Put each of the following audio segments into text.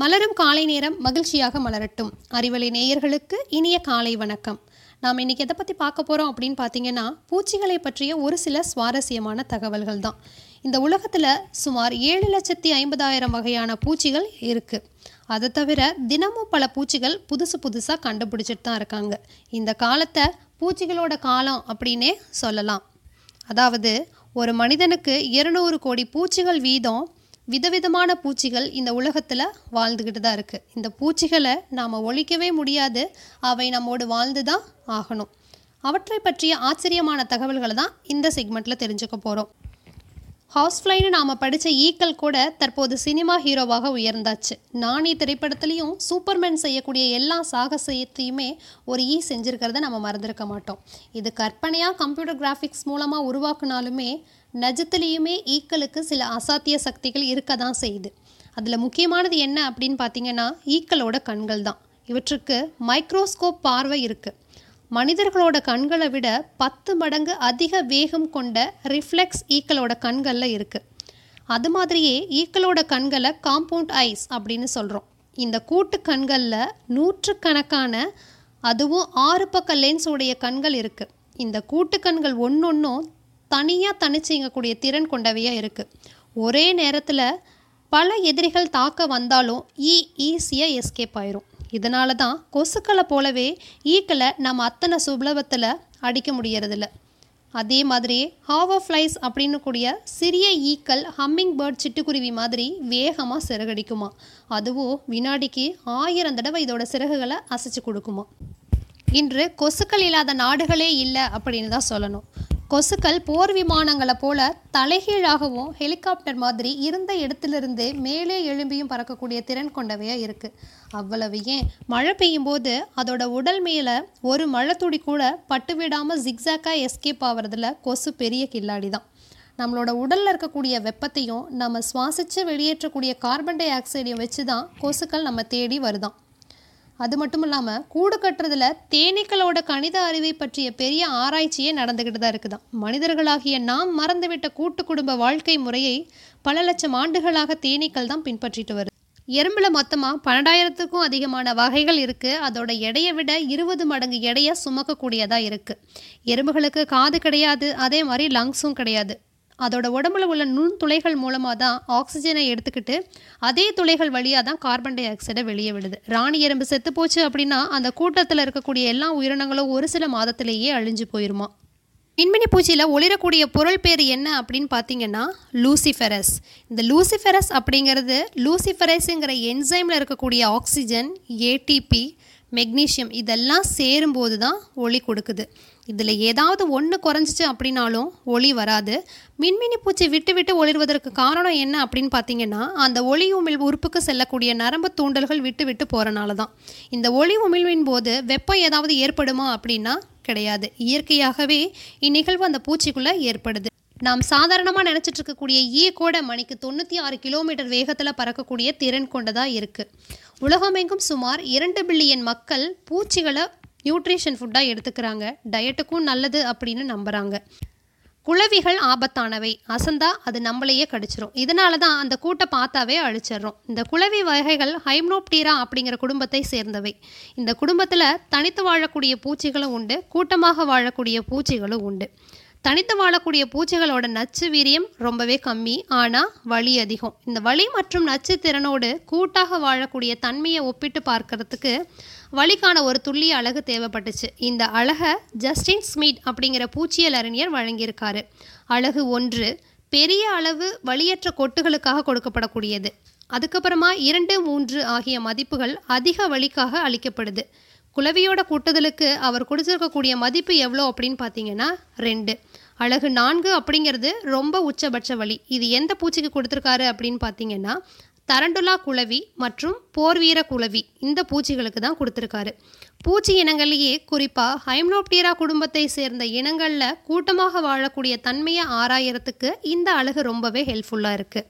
மலரும் காலை நேரம் மகிழ்ச்சியாக மலரட்டும். அறிவலை நேயர்களுக்கு இனிய காலை வணக்கம். நாம் இன்னைக்கு எதை பற்றி பார்க்க போகிறோம் அப்படின்னு பார்த்தீங்கன்னா பூச்சிகளை பற்றிய ஒரு சில சுவாரஸ்யமான தகவல்கள் தான். இந்த உலகத்தில் சுமார் ஏழு லட்சத்தி ஐம்பதாயிரம் வகையான பூச்சிகள் இருக்குது அதை தவிர தினமும் பல பூச்சிகள் புதுசு புதுசாக கண்டுபிடிச்சிட்டு தான் இருக்காங்க. இந்த காலத்தை பூச்சிகளோட காலம் அப்படின்னே சொல்லலாம். அதாவது ஒரு மனிதனுக்கு இருநூறு கோடி பூச்சிகள் வீதம் விதவிதமான பூச்சிகள் இந்த உலகத்தில் வாழ்ந்துக்கிட்டு தான் இருக்குது இந்த பூச்சிகளை நாம் ஒழிக்கவே முடியாது. அவை நம்மோடு வாழ்ந்து தான் ஆகணும். அவற்றை பற்றிய ஆச்சரியமான தகவல்களை தான் இந்த செக்மெண்ட்டில் தெரிஞ்சுக்க போகிறோம் ஹவுஸ்ஃப்ளைன்னு நாம் படித்த ஈக்கள் கூட தற்போது சினிமா ஹீரோவாக உயர்ந்தாச்சு. நானி திரைப்படத்துலேயும் சூப்பர்மேன் செய்யக்கூடிய எல்லா சாகசத்தையுமே ஒரு ஈ செஞ்சுருக்கிறத நம்ம மறந்துருக்க மாட்டோம். இது கற்பனையாக கம்ப்யூட்டர் கிராஃபிக்ஸ் மூலமாக உருவாக்குனாலுமே நஜத்துலேயுமே ஈக்களுக்கு சில அசாத்திய சக்திகள் இருக்க தான் செய்யுது. அதில் முக்கியமானது என்ன அப்படின்னு பார்த்தீங்கன்னா ஈக்களோட கண்கள் தான். இவற்றுக்கு மைக்ரோஸ்கோப் பார்வை இருக்குது மனிதர்களோட கண்களை விட பத்து மடங்கு அதிக வேகம் கொண்ட ரிஃப்ளெக்ஸ் ஈக்களோட கண்களில் இருக்குது அது மாதிரியே ஈக்களோட கண்களை காம்பவுண்ட் ஐஸ் அப்படின்னு சொல்கிறோம் இந்த கூட்டு கண்களில் நூற்றுக்கணக்கான அதுவும் ஆறு பக்க லென்ஸ் உடைய கண்கள் இருக்குது இந்த கூட்டு கண்கள் ஒன்றொன்றும் தனியாக தனிச்சிங்கக்கூடிய திறன் கொண்டவையாக இருக்குது ஒரே நேரத்தில் பல எதிரிகள் தாக்க வந்தாலும் ஈ ஈஸியாக எஸ்கேப் ஆயிரும். இதனால தான் கொசுக்களை போலவே ஈக்களை நம்ம அத்தனை சுலபத்தில் அடிக்க முடியறதில்ல. அதே மாதிரி ஹாவர்ஃப்ளைஸ் அப்படின்னு கூடிய சிறிய ஈக்கள் ஹம்மிங் பேர்ட் சிட்டுக்குருவி மாதிரி வேகமாக சிறகடிக்குமா. அதுவும் வினாடிக்கு ஆயிரம் தடவை இதோட சிறகுகளை அசைச்சு கொடுக்குமா. இன்று கொசுக்கள் இல்லாத நாடுகளே இல்லை அப்படின்னு தான் சொல்லணும். கொசுக்கள் போர் விமானங்களை போல தலைகீழாகவும் ஹெலிகாப்டர் மாதிரி இருந்த இடத்திலிருந்து மேலே எழும்பியும் பறக்கக்கூடிய திறன் கொண்டவையாக இருக்குது அவ்வளவு ஏன்? மழை பெய்யும் போது அதோட உடல் மேலே ஒரு மழை கூட பட்டு விடாமல் ஜிக்ஸாக்காக எஸ்கேப் ஆகிறதுல கொசு பெரிய கில்லாடி தான். நம்மளோட உடலில் இருக்கக்கூடிய வெப்பத்தையும் நம்ம சுவாசித்து வெளியேற்றக்கூடிய கார்பன் டை ஆக்சைடையும் வச்சு தான் கொசுக்கள் நம்ம தேடி வருதான். அது மட்டும் இல்லாமல் கூடு கட்டுறதுல தேனீக்களோட கணித அறிவை பற்றிய பெரிய ஆராய்ச்சியே நடந்துக்கிட்டு தான் இருக்குதான் மனிதர்களாகிய நாம் மறந்துவிட்ட கூட்டு குடும்ப வாழ்க்கை முறையை பல லட்சம் ஆண்டுகளாக தேனீக்கள் தான் பின்பற்றிட்டு வருது. எறும்பில் மொத்தமாக பன்னெண்டாயிரத்துக்கும் அதிகமான வகைகள் இருக்குது அதோட எடையை விட இருபது மடங்கு எடையை சுமக்கக்கூடியதாக இருக்குது எறும்புகளுக்கு காது கிடையாது. அதே மாதிரி லங்ஸும் கிடையாது. அதோட உடம்புல உள்ள நுண் துளைகள் மூலமாக தான் ஆக்சிஜனை எடுத்துக்கிட்டு அதே துளைகள் வழியாக தான் கார்பன் டை ஆக்சைடை வெளியே விடுது. ராணி எறும்பு செத்து போச்சு அப்படின்னா அந்த கூட்டத்தில் இருக்கக்கூடிய எல்லா உயிரினங்களும் ஒரு சில மாதத்திலேயே அழிஞ்சு போயிருமா? மின்மினி பூச்சியில் ஒளிரக்கூடிய பொருள் பேர் என்ன அப்படின்னு பார்த்தீங்கன்னா லூசிஃபெரஸ். இந்த லூசிஃபெரஸ் அப்படிங்கிறது லூசிஃபெரஸுங்கிற என்சைமில் இருக்கக்கூடிய ஆக்சிஜன் ஏடிபி மெக்னீஷியம் இதெல்லாம் சேரும்போது தான் ஒளி கொடுக்குது. இதில் ஏதாவது ஒன்று குறைஞ்சிச்சு அப்படின்னாலும் ஒளி வராது. மின்மினி பூச்சி விட்டு விட்டு ஒளிர்வதற்கு காரணம் என்ன அப்படின்னு பார்த்தீங்கன்னா அந்த ஒளி உமிழ் உறுப்புக்கு செல்லக்கூடிய நரம்பு தூண்டல்கள் விட்டு விட்டு போகிறனால தான். இந்த ஒளி உமிழ்வின் போது வெப்பம் ஏதாவது ஏற்படுமா அப்படின்னா கிடையாது. இயற்கையாகவே இந்நிகழ்வு அந்த பூச்சிக்குள்ளே ஏற்படுது. நாம் சாதாரணமாக நினச்சிட்டு இருக்கக்கூடிய ஈ கூட மணிக்கு தொண்ணூற்றி ஆறு கிலோமீட்டர் வேகத்தில் பறக்கக்கூடிய திறன் கொண்டதாக இருக்குது உலகமெங்கும் சுமார் இரண்டு பில்லியன் மக்கள் பூச்சிகளை நியூட்ரிஷன் ஃபுட்டாக எடுத்துக்கிறாங்க. டயட்டுக்கும் நல்லது அப்படின்னு நம்புகிறாங்க குளவிகள் ஆபத்தானவை. அசந்தா அது நம்மளையே கடிச்சிரும். இதனால தான் அந்த கூட்டை பார்த்தாவே அழிச்சிடுறோம். இந்த குளவி வகைகள் ஹைம்னோப்டீரா அப்படிங்கிற குடும்பத்தை சேர்ந்தவை. இந்த குடும்பத்தில் தனித்து வாழக்கூடிய பூச்சிகளும் உண்டு. கூட்டமாக வாழக்கூடிய பூச்சிகளும் உண்டு. தனித்து வாழக்கூடிய பூச்சிகளோட நச்சு வீரியம் ரொம்பவே கம்மி ஆனால் வலி அதிகம். இந்த வலி மற்றும் நச்சு திறனோடு கூட்டாக வாழக்கூடிய தன்மையை ஒப்பிட்டு பார்க்கறதுக்கு வலிக்கான ஒரு துல்லிய அழகு தேவைப்பட்டுச்சு. இந்த அழகை ஜஸ்டின் ஸ்மிட் அப்படிங்கிற பூச்சியல் அறிஞர் வழங்கியிருக்காரு. அழகு ஒன்று பெரிய அளவு வலியற்ற கொட்டுகளுக்காக கொடுக்கப்படக்கூடியது. அதுக்கப்புறமா இரண்டு மூன்று ஆகிய மதிப்புகள் அதிக வலிக்காக அளிக்கப்படுது. குலவியோட கூட்டுதலுக்கு அவர் கொடுத்துருக்கக்கூடிய மதிப்பு எவ்வளோ அப்படின்னு பார்த்தீங்கன்னா ரெண்டு. அழகு நான்கு அப்படிங்கிறது ரொம்ப உச்சபட்ச வழி. இது எந்த பூச்சிக்கு கொடுத்துருக்காரு அப்படின்னு பார்த்தீங்கன்னா தரண்டுலா குளவி மற்றும் போர்வீர குளவி இந்த பூச்சிகளுக்கு தான் கொடுத்துருக்காரு. பூச்சி இனங்கள்லேயே குறிப்பாக ஹைம்னோப்டீரா குடும்பத்தை சேர்ந்த இனங்களில் கூட்டமாக வாழக்கூடிய தன்மையை ஆராயறதுக்கு இந்த அழகு ரொம்பவே ஹெல்ப்ஃபுல்லாக இருக்குது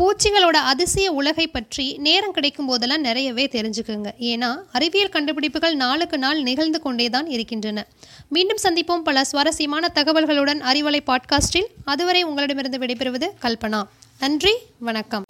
பூச்சிகளோட அதிசய உலகை பற்றி நேரம் கிடைக்கும் போதெல்லாம் நிறையவே தெரிஞ்சுக்குங்க. ஏன்னா அறிவியல் கண்டுபிடிப்புகள் நாளுக்கு நாள் நிகழ்ந்து கொண்டே தான் இருக்கின்றன. மீண்டும் சந்திப்போம் பல சுவாரஸ்யமான தகவல்களுடன் அறிவலை பாட்காஸ்டில். அதுவரை உங்களிடமிருந்து விடைபெறுவது கல்பனா. நன்றி வணக்கம்.